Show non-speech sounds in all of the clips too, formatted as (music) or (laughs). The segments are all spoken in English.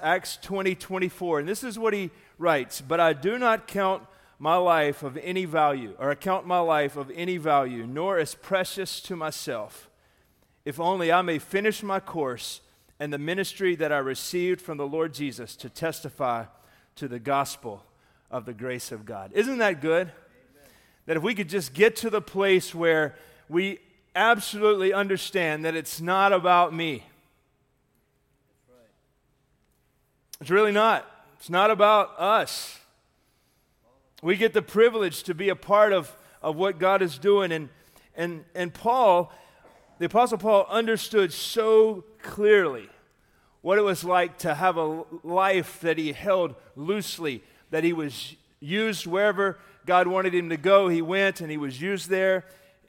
Acts 20 24. And this is what he writes But I do not count my life of any value, or account my life of any value, nor as precious to myself, if only I may finish my course and the ministry that I received from the Lord Jesus to testify to the gospel of the grace of God. Isn't that good? Amen. That if we could just get to the place where we absolutely understand that it's not about me It's really not. It's not about us. We get the privilege to be a part of, of what God is doing. And, and, and Paul, the Apostle Paul, understood so clearly what it was like to have a life that he held loosely, that he was used wherever God wanted him to go. He went and he was used there.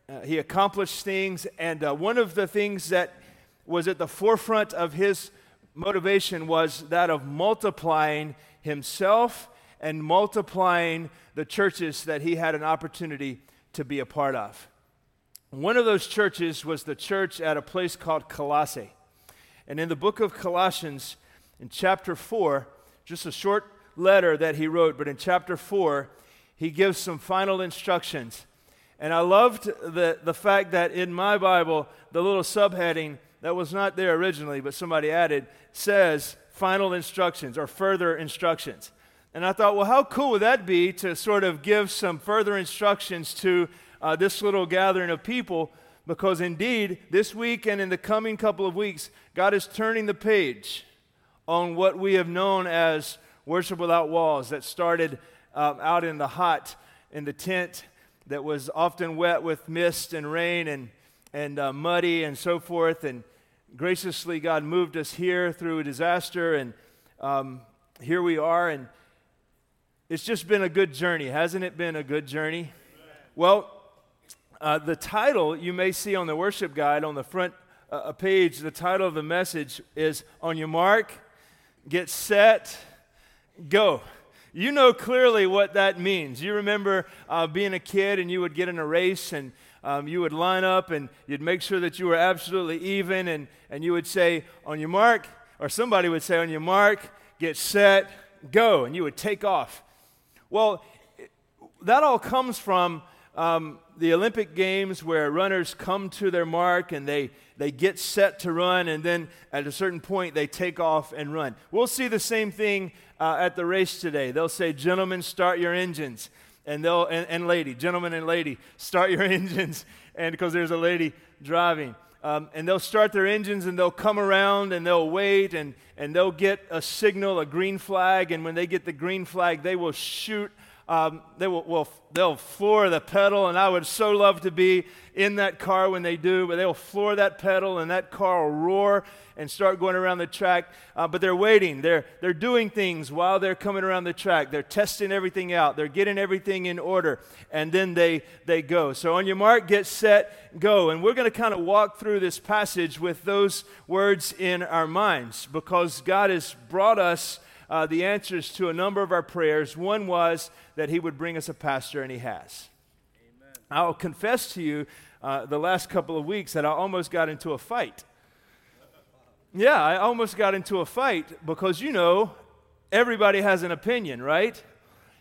Uh, he accomplished things. And uh, one of the things that was at the forefront of his motivation was that of multiplying himself and multiplying the churches that he had an opportunity to be a part of. One of those churches was the church at a place called Colossae. And in the book of Colossians, in chapter 4, just a short letter that he wrote, but in chapter 4, he gives some final instructions. And I loved the, the fact that in my Bible, the little subheading that was not there originally, but somebody added, says final instructions or further instructions. And I thought, well, how cool would that be to sort of give some further instructions to uh, this little gathering of people? Because indeed, this week and in the coming couple of weeks, God is turning the page on what we have known as worship without walls that started um, out in the hot, in the tent that was often wet with mist and rain and, and uh, muddy and so forth. And graciously, God moved us here through a disaster, and um, here we are. And it's just been a good journey, hasn't it been a good journey? Well, uh, the title you may see on the worship guide on the front uh, page, the title of the message is On Your Mark, Get Set, Go. You know clearly what that means. You remember uh, being a kid and you would get in a race and um, you would line up and you'd make sure that you were absolutely even, and, and you would say, On your mark, or somebody would say, On your mark, get set, go, and you would take off. Well, that all comes from um, the Olympic Games where runners come to their mark and they, they get set to run, and then at a certain point they take off and run. We'll see the same thing uh, at the race today. They'll say, Gentlemen, start your engines and they'll and, and lady, gentlemen and lady, start your (laughs) engines, and because there's a lady driving. Um, and they'll start their engines and they'll come around and they'll wait and, and they'll get a signal, a green flag. And when they get the green flag, they will shoot um, they will, will, they'll floor the pedal, and I would so love to be in that car when they do, but they'll floor that pedal, and that car will roar and start going around the track. Uh, but they're waiting. They're, they're doing things while they're coming around the track. They're testing everything out. They're getting everything in order, and then they, they go. So on your mark, get set, go. And we're going to kind of walk through this passage with those words in our minds because God has brought us uh, the answers to a number of our prayers. One was that He would bring us a pastor, and He has. Amen. I'll confess to you uh, the last couple of weeks that I almost got into a fight. Yeah, I almost got into a fight because, you know, everybody has an opinion, right?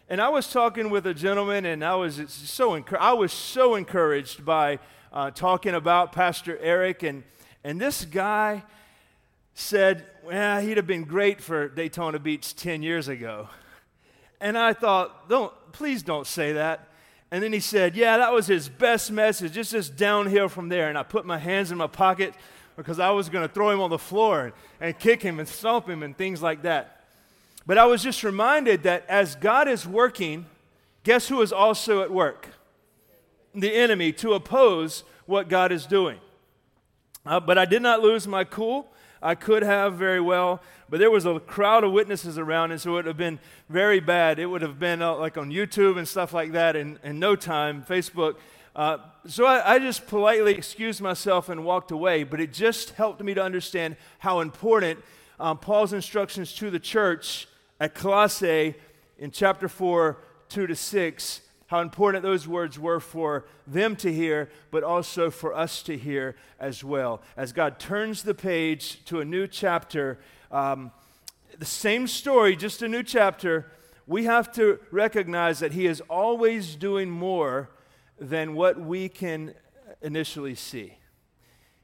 And I was talking with a gentleman, and I was so I was so encouraged by uh, talking about Pastor Eric, and and this guy said, well, he'd have been great for Daytona Beach 10 years ago. And I thought, don't, please don't say that. And then he said, yeah, that was his best message. It's just downhill from there. And I put my hands in my pocket because I was going to throw him on the floor and, and kick him and stomp him and things like that. But I was just reminded that as God is working, guess who is also at work? The enemy to oppose what God is doing. Uh, but I did not lose my cool. I could have very well, but there was a crowd of witnesses around, and so it would have been very bad. It would have been uh, like on YouTube and stuff like that in, in no time, Facebook. Uh, so I, I, just politely excused myself and walked away, but it just helped me to understand how important um, Paul's instructions to the church at Colossae in chapter 4, 2 to 6 how important those words were for them to hear, but also for us to hear as well. As God turns the page to a new chapter, um, the same story, just a new chapter, we have to recognize that He is always doing more than what we can initially see.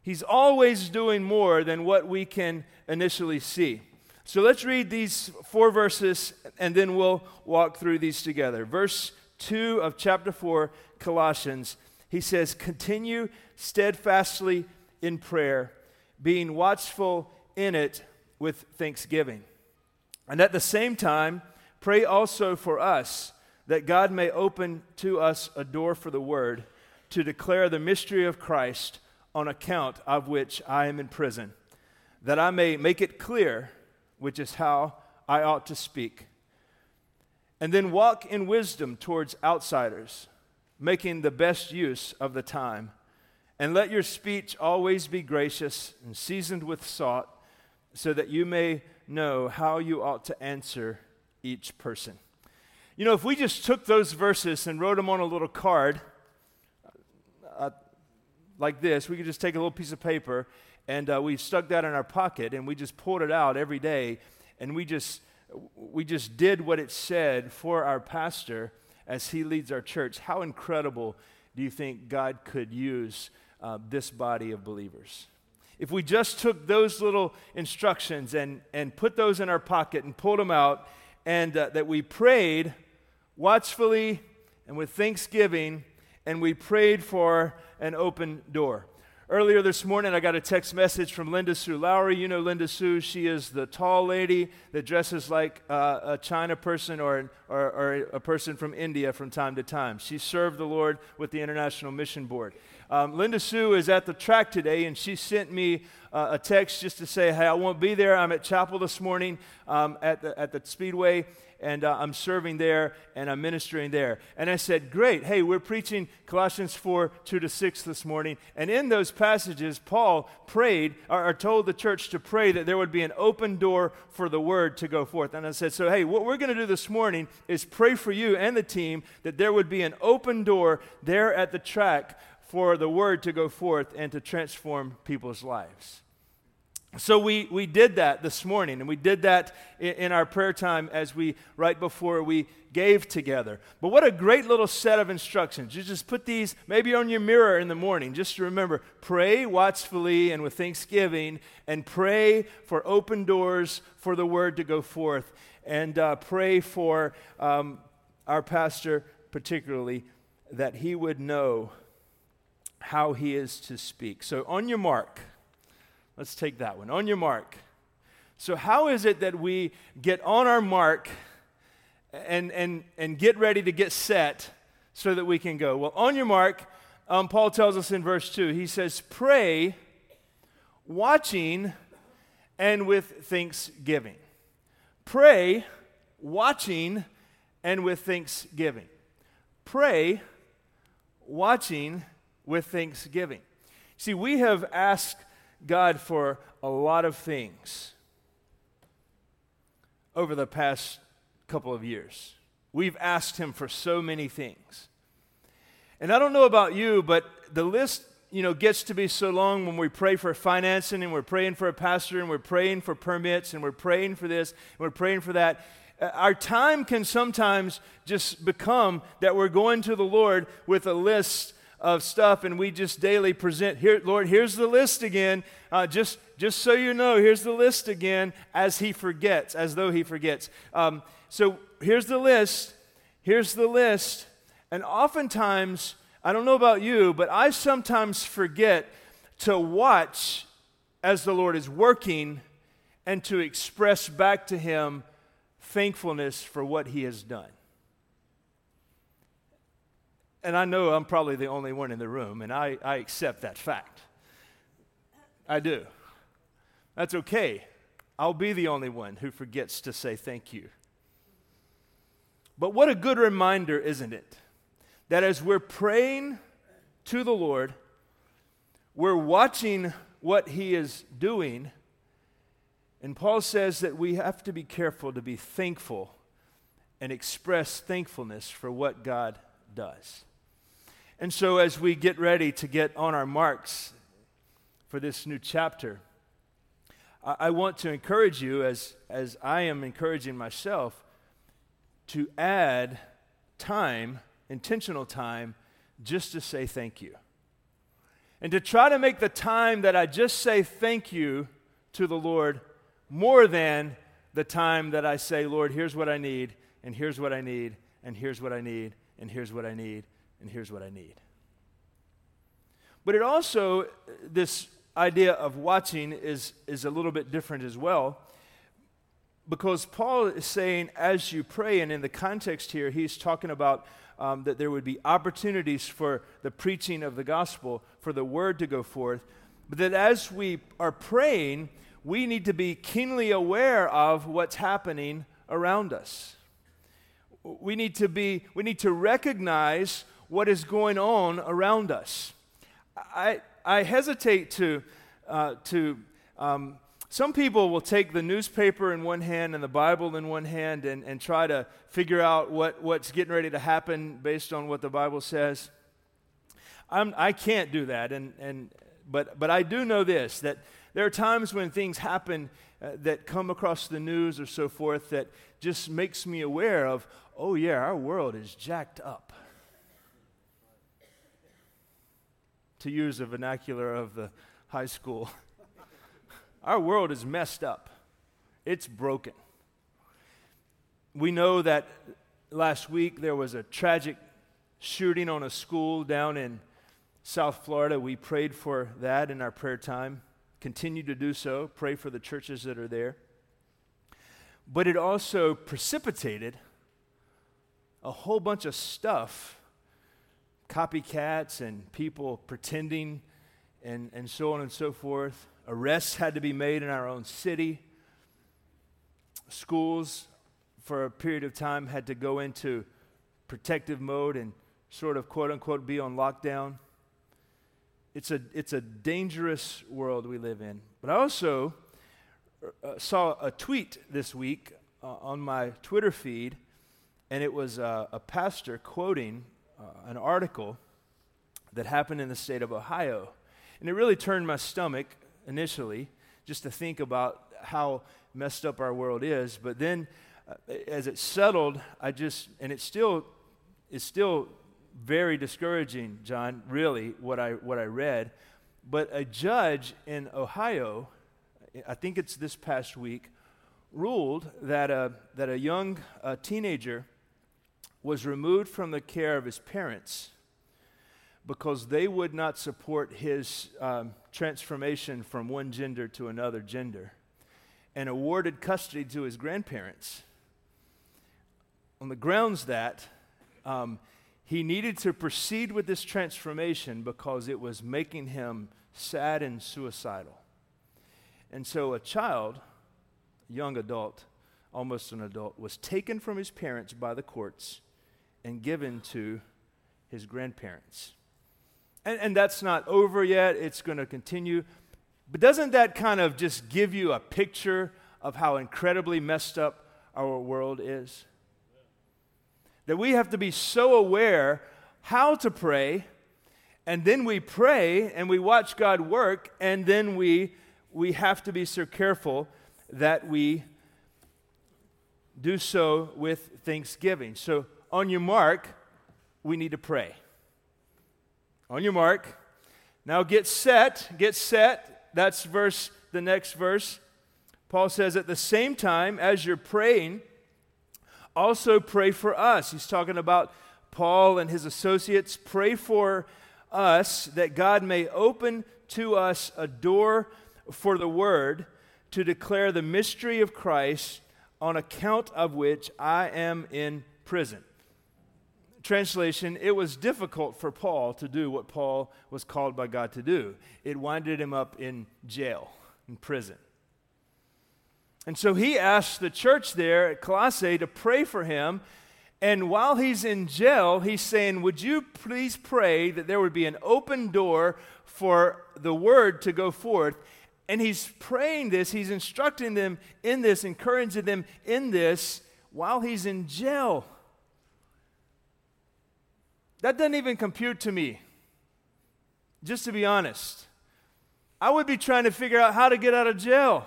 He's always doing more than what we can initially see. So let's read these four verses and then we'll walk through these together. Verse 2 of chapter 4, Colossians, he says, Continue steadfastly in prayer, being watchful in it with thanksgiving. And at the same time, pray also for us that God may open to us a door for the word to declare the mystery of Christ, on account of which I am in prison, that I may make it clear, which is how I ought to speak. And then walk in wisdom towards outsiders, making the best use of the time. And let your speech always be gracious and seasoned with salt, so that you may know how you ought to answer each person. You know, if we just took those verses and wrote them on a little card uh, like this, we could just take a little piece of paper and uh, we stuck that in our pocket and we just pulled it out every day and we just we just did what it said for our pastor as he leads our church. How incredible do you think God could use uh, this body of believers? If we just took those little instructions and, and put those in our pocket and pulled them out, and uh, that we prayed watchfully and with thanksgiving, and we prayed for an open door. Earlier this morning, I got a text message from Linda Sue Lowry. You know Linda Sue. She is the tall lady that dresses like uh, a China person or, or, or, a person from India from time to time. She served the Lord with the International Mission Board. Um, Linda Sue is at the track today, and she sent me uh, a text just to say, Hey, I won't be there. I'm at chapel this morning um, at, the, at the Speedway and uh, I'm serving there and I'm ministering there. And I said, Great. Hey, we're preaching Colossians 4 2 to 6 this morning. And in those passages, Paul prayed or, or told the church to pray that there would be an open door for the word to go forth. And I said, So, hey, what we're going to do this morning is pray for you and the team that there would be an open door there at the track for the word to go forth and to transform people's lives. So we, we did that this morning, and we did that in, in, our prayer time as we, right before we gave together. But what a great little set of instructions. You just put these maybe on your mirror in the morning, just to remember pray watchfully and with thanksgiving, and pray for open doors for the word to go forth, and uh, pray for um, our pastor, particularly, that he would know how he is to speak. So on your mark, Let's take that one. On your mark. So, how is it that we get on our mark and, and, and get ready to get set so that we can go? Well, on your mark, um, Paul tells us in verse 2, he says, Pray, watching, and with thanksgiving. Pray, watching, and with thanksgiving. Pray, watching, with thanksgiving. See, we have asked God for a lot of things over the past couple of years. We've asked Him for so many things. And I don't know about you, but the list you know gets to be so long when we pray for financing and we're praying for a pastor and we're praying for permits and we're praying for this and we're praying for that uh, our time can sometimes just become that we're going to the lord with a list of stuff and we just daily present here lord here's the list again. Uh, just just so you know here's the list again as he forgets as though he forgets. Um, so here's the list here's the list and oftentimes i don't know about you but i sometimes forget to watch as the lord is working and to express back to him thankfulness for what he has done and I know I'm probably the only one in the room, and I, I accept that fact. I do. That's okay. I'll be the only one who forgets to say thank you. But what a good reminder, isn't it? That as we're praying to the Lord, we're watching what He is doing. And Paul says that we have to be careful to be thankful and express thankfulness for what God does. And so, as we get ready to get on our marks for this new chapter, I, I want to encourage you, as, as I am encouraging myself, to add time, intentional time, just to say thank you. And to try to make the time that I just say thank you to the Lord more than the time that I say, Lord, here's what I need, and here's what I need, and here's what I need, and here's what I need, and here's what I need. But it also, this idea of watching is, is a little bit different as well. Because Paul is saying, as you pray, and in the context here, he's talking about um, that there would be opportunities for the preaching of the gospel, for the word to go forth. But that as we are praying, we need to be keenly aware of what's happening around us. We need to be, we need to recognize what is going on around us. I, I hesitate to, uh, to um, some people will take the newspaper in one hand and the Bible in one hand and, and try to figure out what, what's getting ready to happen based on what the Bible says. I'm, I can't do that, and, and, but, but I do know this that there are times when things happen uh, that come across the news or so forth that just makes me aware of, oh, yeah, our world is jacked up. To use the vernacular of the high school. (laughs) Our world is messed up, it's broken. We know that last week there was a tragic shooting on a school down in South Florida. We prayed for that in our prayer time. Continue to do so. Pray for the churches that are there. But it also precipitated a whole bunch of stuff copycats and people pretending and, and so on and so forth Arrests had to be made in our own city. Schools, for a period of time, had to go into protective mode and sort of quote unquote be on lockdown. It's a, it's a dangerous world we live in. But I also uh, saw a tweet this week uh, on my Twitter feed, and it was uh, a pastor quoting uh, an article that happened in the state of Ohio. And it really turned my stomach initially, just to think about how messed up our world is. But then, uh, as it settled, I just, and it still, it's still very discouraging, John, really, what I, what I read. But a judge in Ohio, I think it's this past week, ruled that a, that a young uh, teenager was removed from the care of his parents because they would not support his um, transformation from one gender to another gender and awarded custody to his grandparents on the grounds that um, he needed to proceed with this transformation because it was making him sad and suicidal. And so a child, young adult, almost an adult, was taken from his parents by the courts and given to his grandparents. And, and that's not over yet, it's going to continue. But doesn't that kind of just give you a picture of how incredibly messed up our world is? That we have to be so aware how to pray, and then we pray and we watch God work, and then we, we have to be so careful that we do so with thanksgiving. So, on your mark, we need to pray. On your mark. Now get set, get set. That's verse the next verse. Paul says at the same time as you're praying, also pray for us. He's talking about Paul and his associates. Pray for us that God may open to us a door for the word to declare the mystery of Christ on account of which I am in prison translation, it was difficult for Paul to do what Paul was called by God to do. It winded him up in jail, in prison. And so he asked the church there at Colossae to pray for him. And while he's in jail, he's saying, Would you please pray that there would be an open door for the word to go forth? And he's praying this, he's instructing them in this, encouraging them in this while he's in jail. That doesn't even compute to me, just to be honest. I would be trying to figure out how to get out of jail.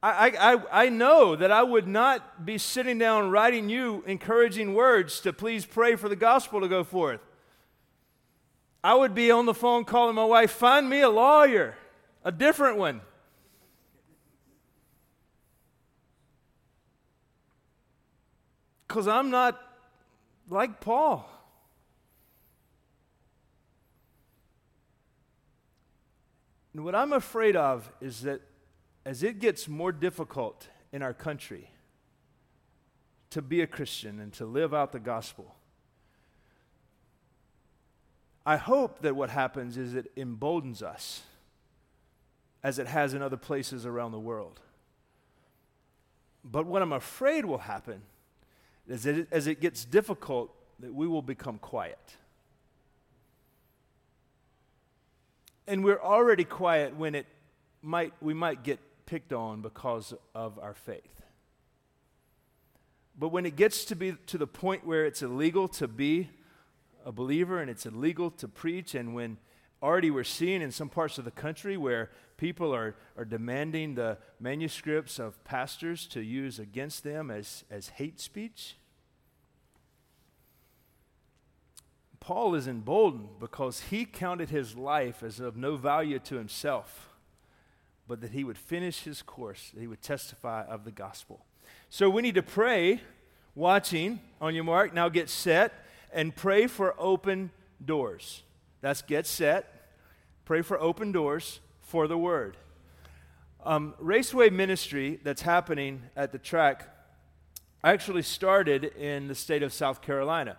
I, I, I know that I would not be sitting down writing you encouraging words to please pray for the gospel to go forth. I would be on the phone calling my wife, find me a lawyer, a different one. Because I'm not like Paul. And what I'm afraid of is that as it gets more difficult in our country to be a Christian and to live out the gospel, I hope that what happens is it emboldens us as it has in other places around the world. But what I'm afraid will happen that it, as it gets difficult, that we will become quiet. And we're already quiet when it might, we might get picked on because of our faith. But when it gets to be to the point where it's illegal to be a believer and it's illegal to preach, and when already we're seeing in some parts of the country where people are, are demanding the manuscripts of pastors to use against them as, as hate speech, Paul is emboldened because he counted his life as of no value to himself but that he would finish his course, that he would testify of the gospel. So we need to pray, watching on your mark. Now get set and pray for open doors. That's get set, pray for open doors for the word. Um, Raceway ministry that's happening at the track actually started in the state of South Carolina.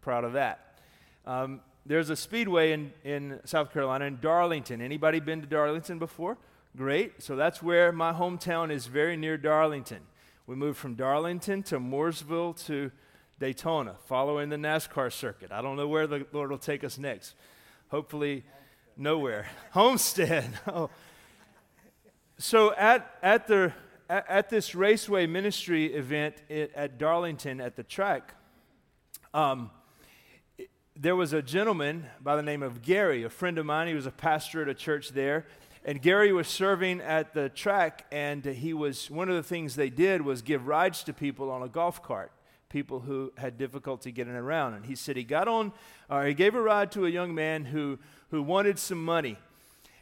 Proud of that. Um, there's a speedway in, in South Carolina in Darlington. Anybody been to Darlington before? Great. So that's where my hometown is very near Darlington. We moved from Darlington to Mooresville to Daytona, following the NASCAR circuit. I don't know where the Lord will take us next. Hopefully, nowhere. (laughs) Homestead. (laughs) oh. So at, at, the, at, at, this Raceway Ministry event at Darlington at the track, um, there was a gentleman by the name of Gary, a friend of mine. He was a pastor at a church there and Gary was serving at the track, and he was one of the things they did was give rides to people on a golf cart, people who had difficulty getting around. And he said he got on, or he gave a ride to a young man who who wanted some money,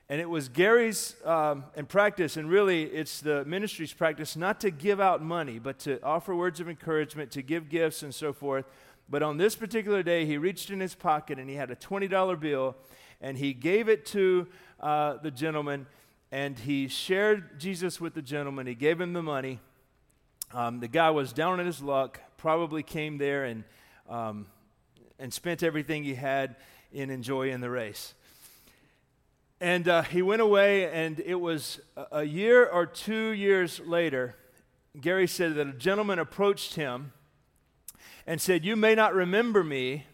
and it was Gary's um, in practice, and really it's the ministry's practice not to give out money, but to offer words of encouragement, to give gifts, and so forth. But on this particular day, he reached in his pocket and he had a $20 bill and he gave it to uh, the gentleman and he shared Jesus with the gentleman. He gave him the money. Um, the guy was down on his luck, probably came there and, um, and spent everything he had in enjoying the race. And uh, he went away, and it was a, year or two years later. Gary said that a gentleman approached him and said, You may not remember me,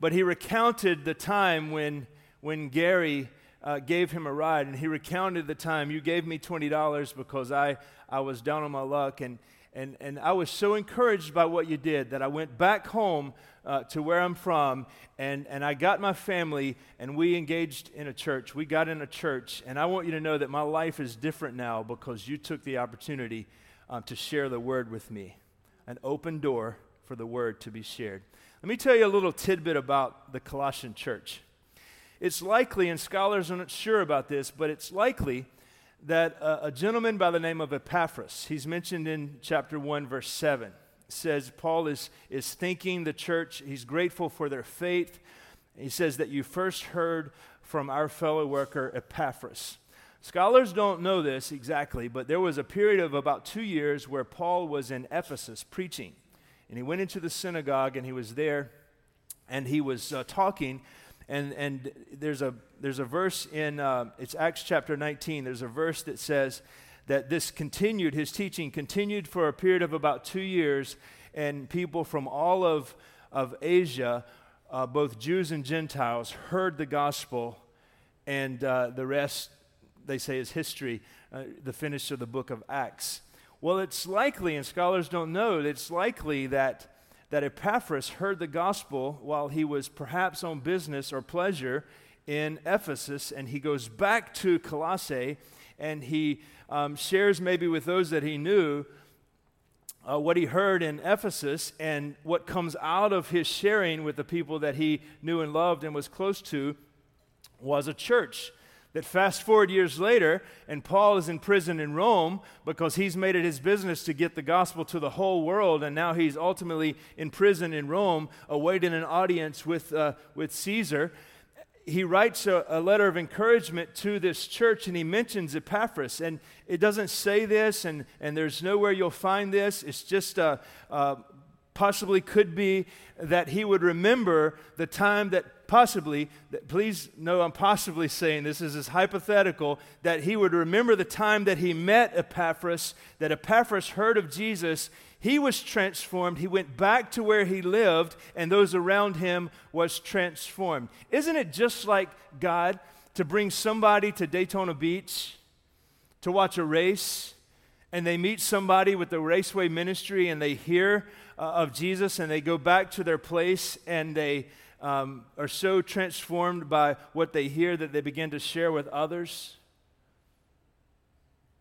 but he recounted the time when, when Gary uh, gave him a ride, and he recounted the time you gave me $20 because I, I was down on my luck. And, and, and I was so encouraged by what you did that I went back home uh, to where I'm from, and, and I got my family, and we engaged in a church. We got in a church, and I want you to know that my life is different now because you took the opportunity um, to share the word with me. An open door for the word to be shared. Let me tell you a little tidbit about the Colossian church. It's likely, and scholars are not sure about this, but it's likely that a, a gentleman by the name of Epaphras, he's mentioned in chapter 1, verse 7, says Paul is, is thanking the church, he's grateful for their faith. He says that you first heard from our fellow worker Epaphras. Scholars don't know this exactly, but there was a period of about two years where Paul was in Ephesus preaching. And he went into the synagogue and he was there and he was uh, talking. And, and there's, a, there's a verse in, uh, it's Acts chapter 19, there's a verse that says that this continued, his teaching continued for a period of about two years, and people from all of, of Asia, uh, both Jews and Gentiles, heard the gospel, and uh, the rest, they say, is history, uh, the finish of the book of Acts. Well, it's likely, and scholars don't know, it's likely that, that Epaphras heard the gospel while he was perhaps on business or pleasure in Ephesus, and he goes back to Colossae and he um, shares maybe with those that he knew uh, what he heard in Ephesus and what comes out of his sharing with the people that he knew and loved and was close to was a church. That fast forward years later, and Paul is in prison in Rome because he's made it his business to get the gospel to the whole world, and now he's ultimately in prison in Rome, awaiting an audience with, uh, with Caesar he writes a, a, letter of encouragement to this church and he mentions Epaphras. And it doesn't say this, and, and there's nowhere you'll find this. It's just uh, uh, possibly could be that he would remember the time that possibly, that, please know I'm possibly saying this, this is hypothetical, that he would remember the time that he met Epaphras, that Epaphras heard of Jesus he was transformed. He went back to where he lived, and those around him was transformed. Isn't it just like God to bring somebody to Daytona Beach to watch a race, and they meet somebody with the Raceway Ministry, and they hear uh, of Jesus, and they go back to their place, and they um, are so transformed by what they hear that they begin to share with others?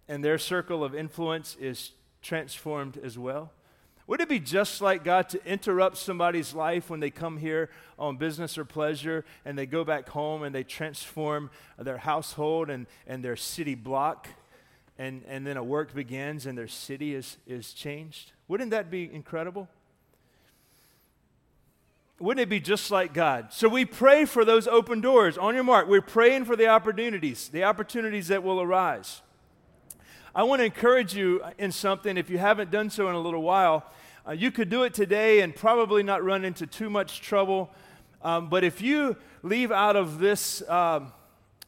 And their circle of influence is transformed as well? Would it be just like God to interrupt somebody's life when they come here on business or pleasure and they go back home and they transform their household and, and their city block and, and then a work begins and their city is, is changed? Wouldn't that be incredible? Wouldn't it be just like God? So we pray for those open doors. On your mark, we're praying for the opportunities, the opportunities that will arise. I want to encourage you in something. If you haven't done so in a little while, uh, you could do it today and probably not run into too much trouble. Um, but if you leave out of this um,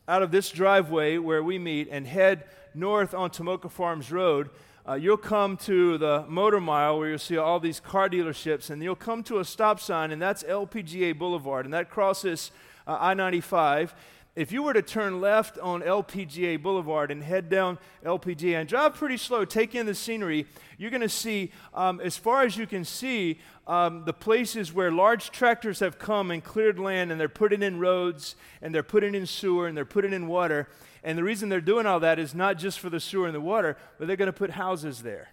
out of this driveway where we meet and head north on Tomoka Farms Road, uh, you'll come to the motor mile where you'll see all these car dealerships, and you'll come to a stop sign, and that's LPGA Boulevard, and that crosses uh, I 95 if you were to turn left on LPGA Boulevard and head down LPGA and drive pretty slow, take in the scenery, you're going to see, um, as far as you can see, um, the places where large tractors have come and cleared land and they're putting in roads and they're putting in sewer and they're putting in water. And the reason they're doing all that is not just for the sewer and the water, but they're going to put houses there.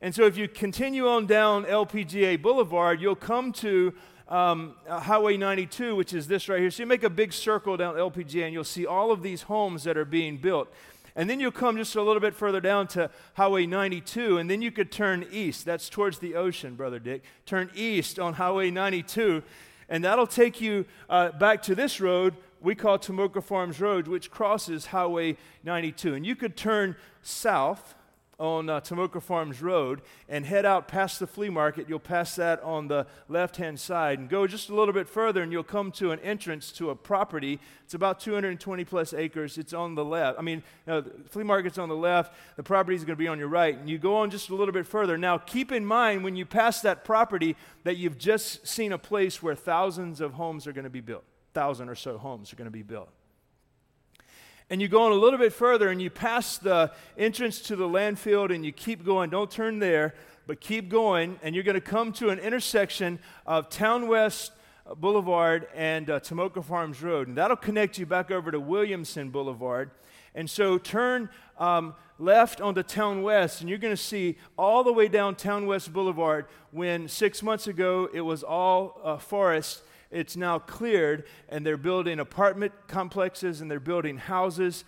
And so if you continue on down LPGA Boulevard, you'll come to um, Highway 92, which is this right here. So you make a big circle down LPGA and you'll see all of these homes that are being built. And then you'll come just a little bit further down to Highway 92, and then you could turn east. That's towards the ocean, Brother Dick. Turn east on Highway 92, and that'll take you uh, back to this road we call Tomoka Farms Road, which crosses Highway 92. And you could turn south on uh, Tomoka Farms Road and head out past the flea market. You'll pass that on the left hand side and go just a little bit further, and you'll come to an entrance to a property. It's about 220 plus acres. It's on the left. I mean, you know, the flea market's on the left, the property is going to be on your right. And you go on just a little bit further. Now, keep in mind when you pass that property that you've just seen a place where thousands of homes are going to be built, thousand or so homes are going to be built and you go on a little bit further and you pass the entrance to the landfill and you keep going. Don't turn there, but keep going, and you're going to come to an intersection of Town West Boulevard and uh, Tomoka Farms Road, and that'll connect you back over to Williamson Boulevard. And so turn um, left onto Town West, and you're going to see all the way down Town West Boulevard when six months ago it was all uh, forest it's now cleared, and they're building apartment complexes and they're building houses.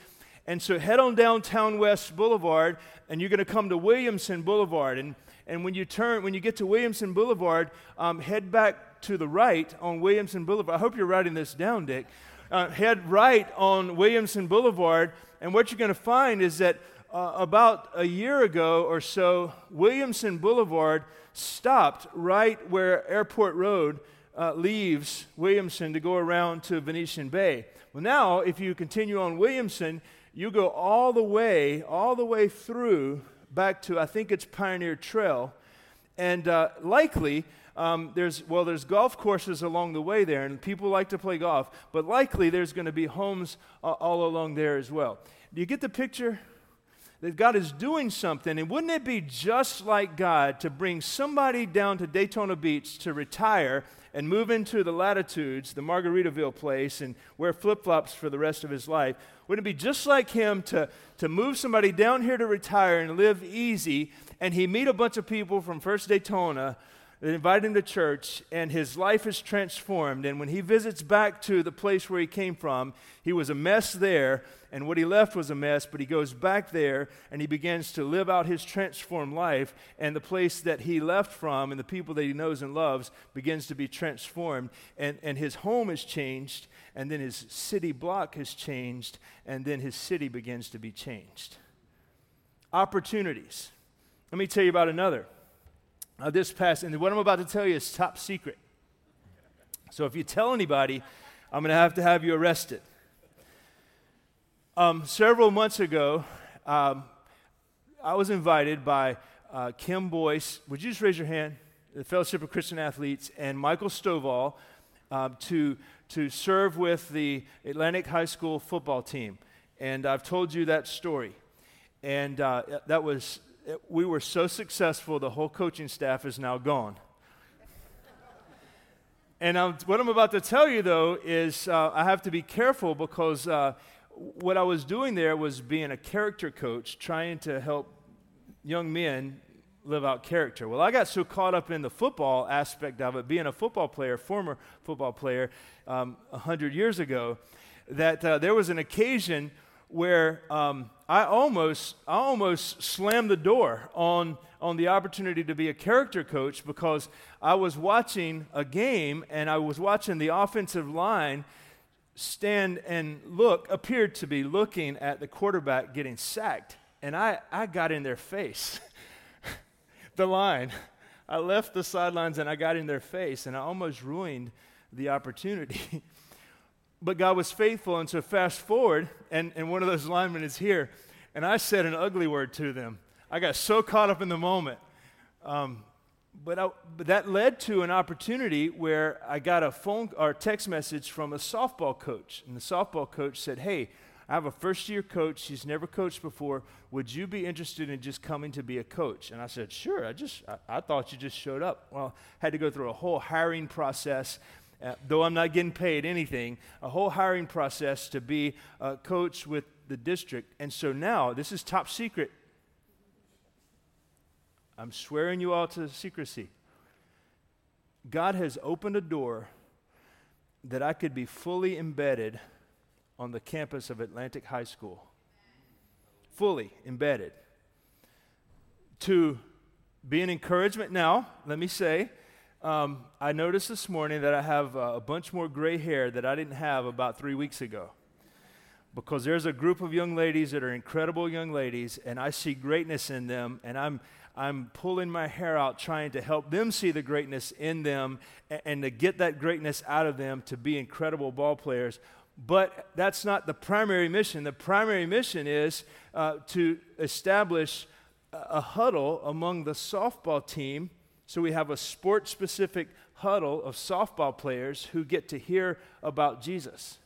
And so head on down Town West Boulevard, and you're going to come to Williamson Boulevard. And, and when you turn, when you get to Williamson Boulevard, um, head back to the right on Williamson Boulevard. I hope you're writing this down, Dick. Uh, head right on Williamson Boulevard, and what you're going to find is that uh, about a year ago or so, Williamson Boulevard stopped right where Airport Road uh, leaves Williamson to go around to Venetian Bay. Well, now, if you continue on Williamson, you go all the way, all the way through back to, I think it's Pioneer Trail. And uh, likely, um, there's, well, there's golf courses along the way there, and people like to play golf, but likely there's going to be homes uh, all along there as well. Do you get the picture? that God is doing something. And wouldn't it be just like God to bring somebody down to Daytona Beach to retire and move into the latitudes, the Margaritaville place, and wear flip flops for the rest of his life? Wouldn't it be just like him to, to move somebody down here to retire and live easy? And he meet a bunch of people from First Daytona they invite him to church, and his life is transformed. And when he visits back to the place where he came from, he was a mess there, and what he left was a mess, but he goes back there and he begins to live out his transformed life. And the place that he left from and the people that he knows and loves begins to be transformed. And, and his home is changed, and then his city block has changed, and then his city begins to be changed. Opportunities. Let me tell you about another. Uh, this past, and what I'm about to tell you is top secret. So if you tell anybody, I'm going to have to have you arrested. Um, several months ago, um, I was invited by uh, Kim Boyce. Would you just raise your hand? The Fellowship of Christian Athletes and Michael Stovall uh, to, to serve with the Atlantic High School football team. And I've told you that story. And uh, that was we were so successful, the whole coaching staff is now gone. and I'm, what I'm about to tell you, though, is uh, I have to be careful because uh, what I was doing there was being a character coach, trying to help young men live out character. Well, I got so caught up in the football aspect of it, being a football player, former football player, um, 100 years ago, that uh, there was an occasion where um, I almost, I almost slammed the door on, on the opportunity to be a character coach because I was watching a game and I was watching the offensive line stand and look, appeared to be looking at the quarterback getting sacked. And I, I got in their face. (laughs) the line. I left the sidelines and I got in their face and I almost ruined the opportunity. (laughs) But God was faithful, and so fast forward, and, and one of those linemen is here, and I said an ugly word to them. I got so caught up in the moment. Um, but, I, but that led to an opportunity where I got a phone or text message from a softball coach. And the softball coach said, Hey, I have a first year coach. She's never coached before. Would you be interested in just coming to be a coach? And I said, Sure. I just, I, I thought you just showed up. Well, had to go through a whole hiring process uh, though I'm not getting paid anything, a whole hiring process to be a coach with the district. And so now, this is top secret. I'm swearing you all to secrecy. God has opened a door that I could be fully embedded on the campus of Atlantic High School. Fully embedded. To be an encouragement now, let me say, um, I noticed this morning that I have uh, a bunch more gray hair that I didn't have about three weeks ago. Because there's a group of young ladies that are incredible young ladies, and I see greatness in them, and I'm, I'm pulling my hair out trying to help them see the greatness in them and, and to get that greatness out of them to be incredible ball players. But that's not the primary mission. The primary mission is uh, to establish a, a huddle among the softball team so we have a sport specific huddle of softball players who get to hear about Jesus.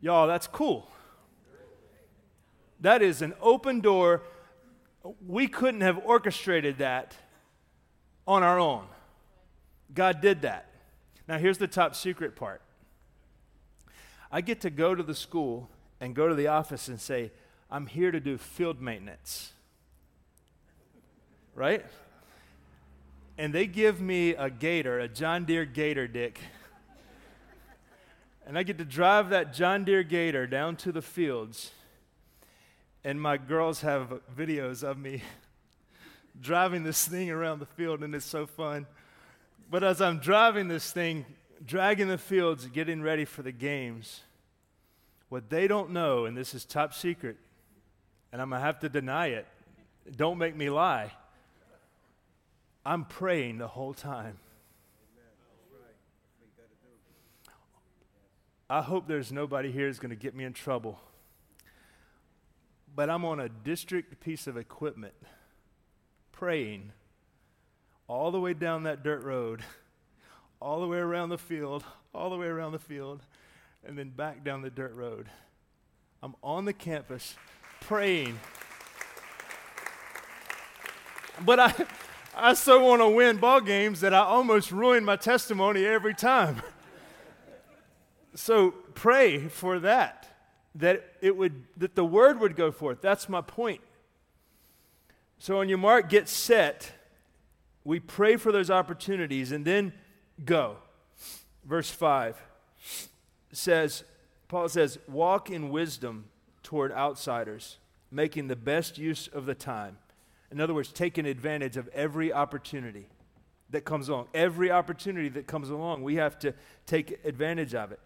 Y'all, that's cool. That is an open door. We couldn't have orchestrated that on our own. God did that. Now, here's the top secret part I get to go to the school and go to the office and say, I'm here to do field maintenance right? And they give me a gator, a John Deere gator, Dick. and I get to drive that John Deere gator down to the fields. And my girls have videos of me (laughs) driving this thing around the field, and it's so fun. But as I'm driving this thing, dragging the fields, getting ready for the games, what they don't know, and this is top secret, and I'm going to have to deny it, don't make me lie I'm praying the whole time. I hope there's nobody here who's going to get me in trouble. But I'm on a district piece of equipment praying all the way down that dirt road, (laughs) all the way around the field, all the way around the field, and then back down the dirt road. I'm on the campus praying. But I, I so want to win ball games that I almost ruin my testimony every time. (laughs) so pray for that, that it would, that the word would go forth. That's my point. So on your mark, get set. We pray for those opportunities and then go. Verse 5 says, Paul says, walk in wisdom toward outsiders, making the best use of the time. In other words, taking advantage of every opportunity that comes along. Every opportunity that comes along, we have to take advantage of it.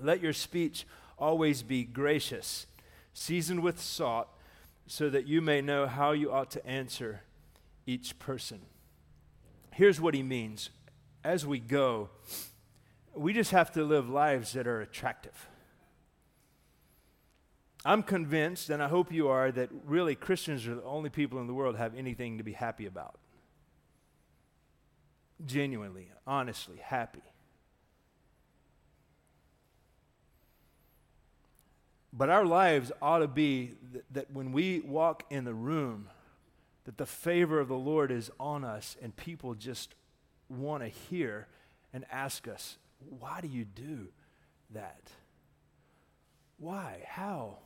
Let your speech always be gracious, seasoned with salt, so that you may know how you ought to answer each person. Here's what he means as we go, we just have to live lives that are attractive. I'm convinced, and I hope you are, that really Christians are the only people in the world have anything to be happy about. Genuinely, honestly, happy. But our lives ought to be that, that when we walk in the room, that the favor of the Lord is on us and people just want to hear and ask us, why do you do that? Why? How?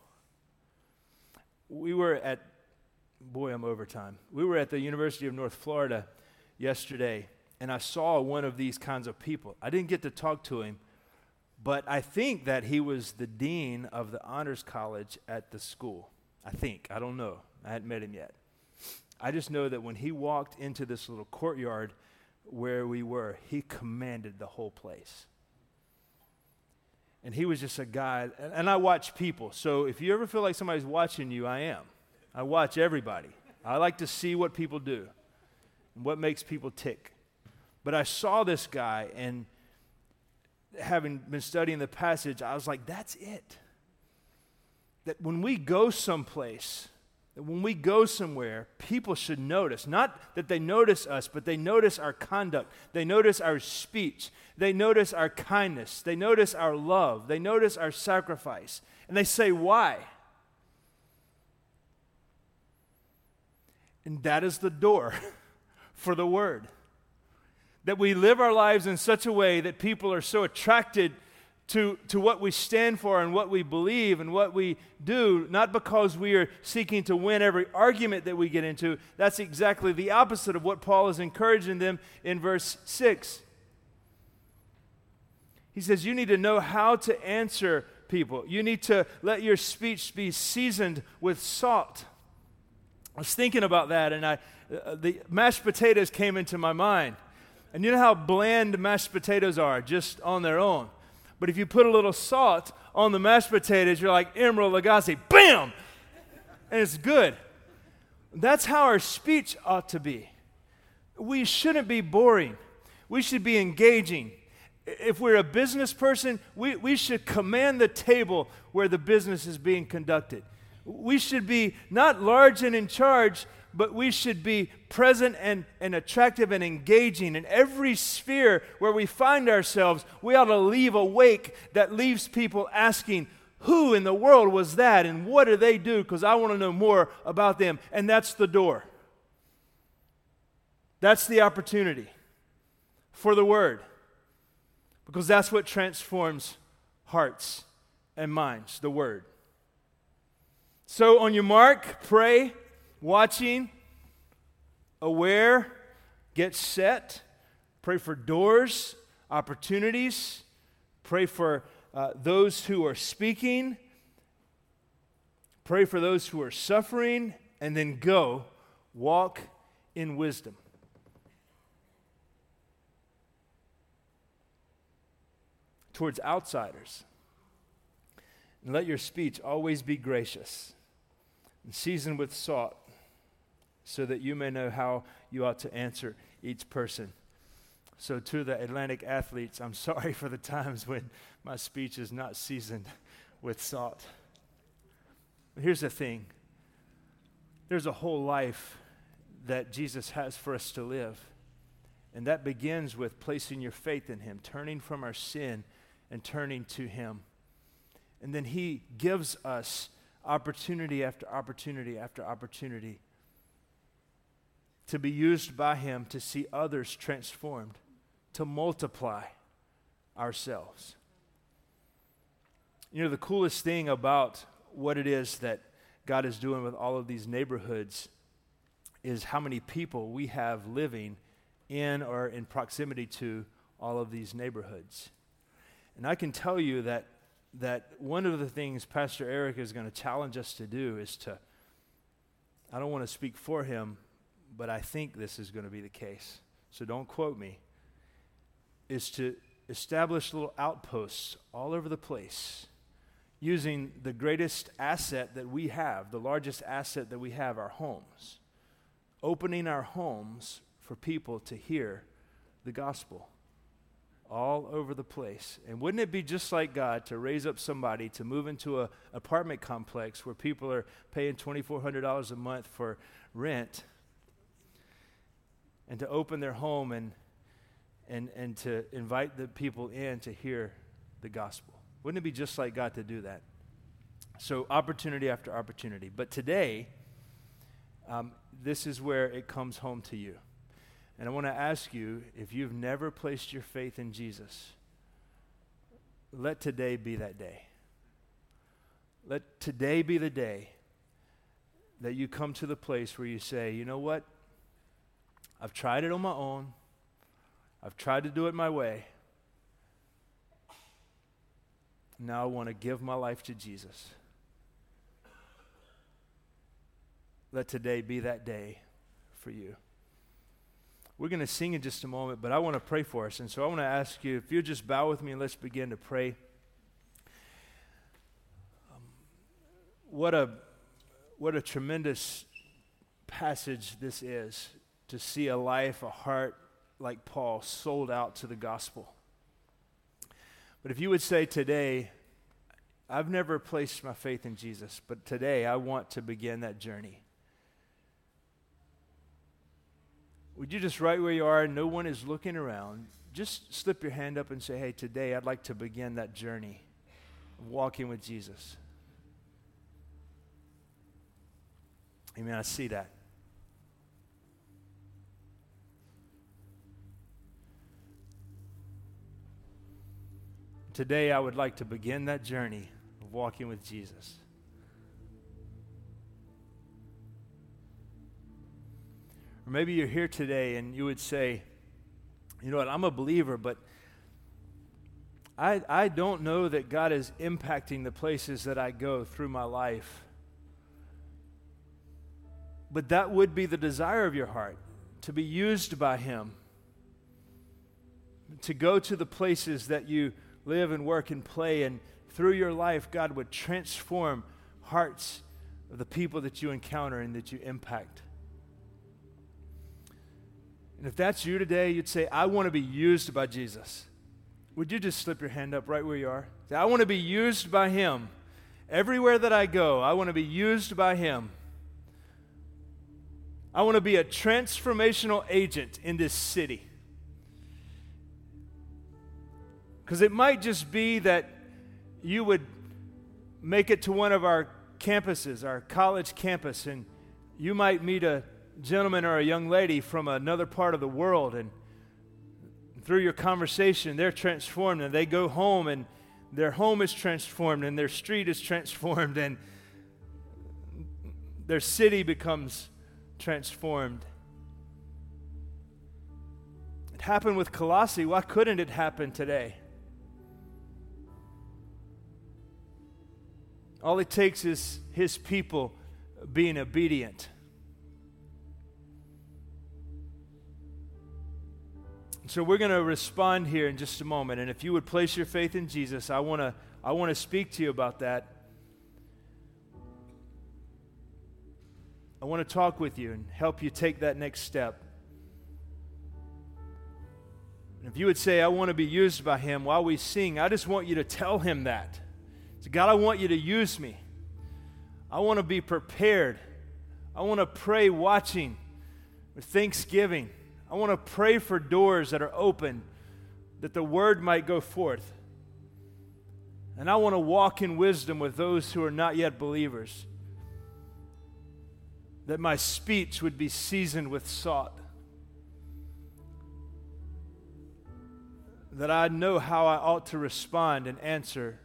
We were at, boy, I'm over time. We were at the University of North Florida yesterday, and I saw one of these kinds of people. I didn't get to talk to him, but I think that he was the dean of the honors college at the school. I think. I don't know. I hadn't met him yet. I just know that when he walked into this little courtyard where we were, he commanded the whole place. And he was just a guy, and, and I watch people. So if you ever feel like somebody's watching you, I am. I watch everybody. I like to see what people do and what makes people tick. But I saw this guy, and having been studying the passage, I was like, that's it. That when we go someplace, that when we go somewhere, people should notice. Not that they notice us, but they notice our conduct. They notice our speech. They notice our kindness. They notice our love. They notice our sacrifice. And they say, Why? And that is the door (laughs) for the word. That we live our lives in such a way that people are so attracted to, to what we stand for and what we believe and what we do, not because we are seeking to win every argument that we get into. That's exactly the opposite of what Paul is encouraging them in verse 6. He says, You need to know how to answer people, you need to let your speech be seasoned with salt. I was thinking about that, and I, uh, the mashed potatoes came into my mind. And you know how bland mashed potatoes are just on their own? But if you put a little salt on the mashed potatoes, you're like Emeril Lagasse, bam! And it's good. That's how our speech ought to be. We shouldn't be boring. We should be engaging. If we're a business person, we, we should command the table where the business is being conducted. We should be not large and in charge, but we should be present and, and attractive and engaging in every sphere where we find ourselves. We ought to leave a wake that leaves people asking, Who in the world was that and what do they do? Because I want to know more about them. And that's the door. That's the opportunity for the word. Because that's what transforms hearts and minds, the word. So, on your mark, pray watching, aware, get set, pray for doors, opportunities, pray for uh, those who are speaking, pray for those who are suffering, and then go walk in wisdom. Towards outsiders. And let your speech always be gracious and seasoned with salt so that you may know how you ought to answer each person. So, to the Atlantic athletes, I'm (laughs) sorry for the times when my speech is not seasoned with salt. But here's the thing there's a whole life that Jesus has for us to live. And that begins with placing your faith in Him, turning from our sin and turning to Him. And then He gives us opportunity after opportunity after opportunity to be used by Him to see others transformed, to multiply ourselves. You know, the coolest thing about what it is that God is doing with all of these neighborhoods is how many people we have living in or in proximity to all of these neighborhoods. And I can tell you that, that one of the things Pastor Eric is going to challenge us to do is to, I don't want to speak for him, but I think this is going to be the case. So don't quote me. Is to establish little outposts all over the place using the greatest asset that we have, the largest asset that we have, our homes. Opening our homes for people to hear the gospel all over the place. And wouldn't it be just like God to raise up somebody to move into an apartment complex where people are paying $2,400 a month for rent and to open their home and, and, and to invite the people in to hear the gospel? Wouldn't it be just like God to do that? So, opportunity after opportunity. But today, um, this is where it comes home to you. And I want to ask you if you've never placed your faith in Jesus, let today be that day. Let today be the day that you come to the place where you say, you know what? I've tried it on my own, I've tried to do it my way. Now I want to give my life to Jesus. Let today be that day for you. We're going to sing in just a moment, but I want to pray for us. And so I want to ask you if you'll just bow with me and let's begin to pray. Um, what a what a tremendous passage this is to see a life, a heart like Paul sold out to the gospel. But if you would say today, I've never placed my faith in Jesus, but today I want to begin that journey. Would you just right where you are, no one is looking around, just slip your hand up and say, Hey, today I'd like to begin that journey of walking with Jesus. Amen. I see that. Today, I would like to begin that journey of walking with Jesus. Or maybe you're here today and you would say, you know what, I'm a believer, but I, I don't know that God is impacting the places that I go through my life. But that would be the desire of your heart to be used by Him, to go to the places that you live and work and play, and through your life, God would transform hearts of the people that you encounter and that you impact. And if that's you today, you'd say, I want to be used by Jesus. Would you just slip your hand up right where you are? Say, I want to be used by Him. Everywhere that I go, I want to be used by Him. I want to be a transformational agent in this city. Because it might just be that you would make it to one of our campuses, our college campus, and you might meet a gentleman or a young lady from another part of the world, and through your conversation, they're transformed, and they go home, and their home is transformed, and their street is transformed, and their city becomes transformed. It happened with Colossae. Why couldn't it happen today? All it takes is his people being obedient. So we're going to respond here in just a moment. And if you would place your faith in Jesus, I want to I want to speak to you about that. I want to talk with you and help you take that next step. And if you would say, I want to be used by him while we sing, I just want you to tell him that. So God, I want you to use me. I want to be prepared. I want to pray watching with thanksgiving. I want to pray for doors that are open that the word might go forth. And I want to walk in wisdom with those who are not yet believers. That my speech would be seasoned with salt. That I know how I ought to respond and answer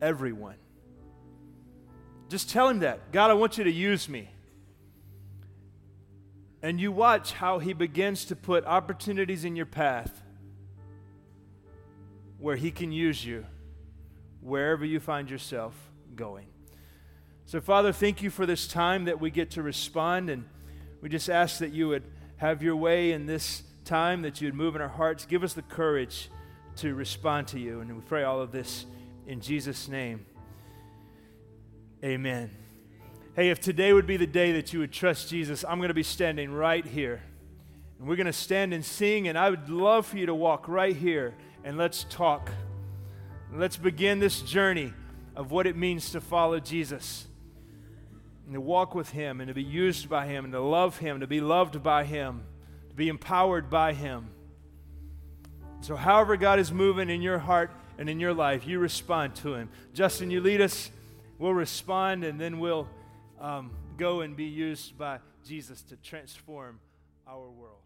everyone. Just tell him that. God, I want you to use me. And you watch how he begins to put opportunities in your path where he can use you wherever you find yourself going. So, Father, thank you for this time that we get to respond. And we just ask that you would have your way in this time, that you would move in our hearts. Give us the courage to respond to you. And we pray all of this in Jesus' name. Amen. Hey, if today would be the day that you would trust Jesus, I'm going to be standing right here. And we're going to stand and sing, and I would love for you to walk right here and let's talk. Let's begin this journey of what it means to follow Jesus and to walk with Him and to be used by Him and to love Him, to be loved by Him, to be empowered by Him. So, however, God is moving in your heart and in your life, you respond to Him. Justin, you lead us, we'll respond, and then we'll um, go and be used by Jesus to transform our world.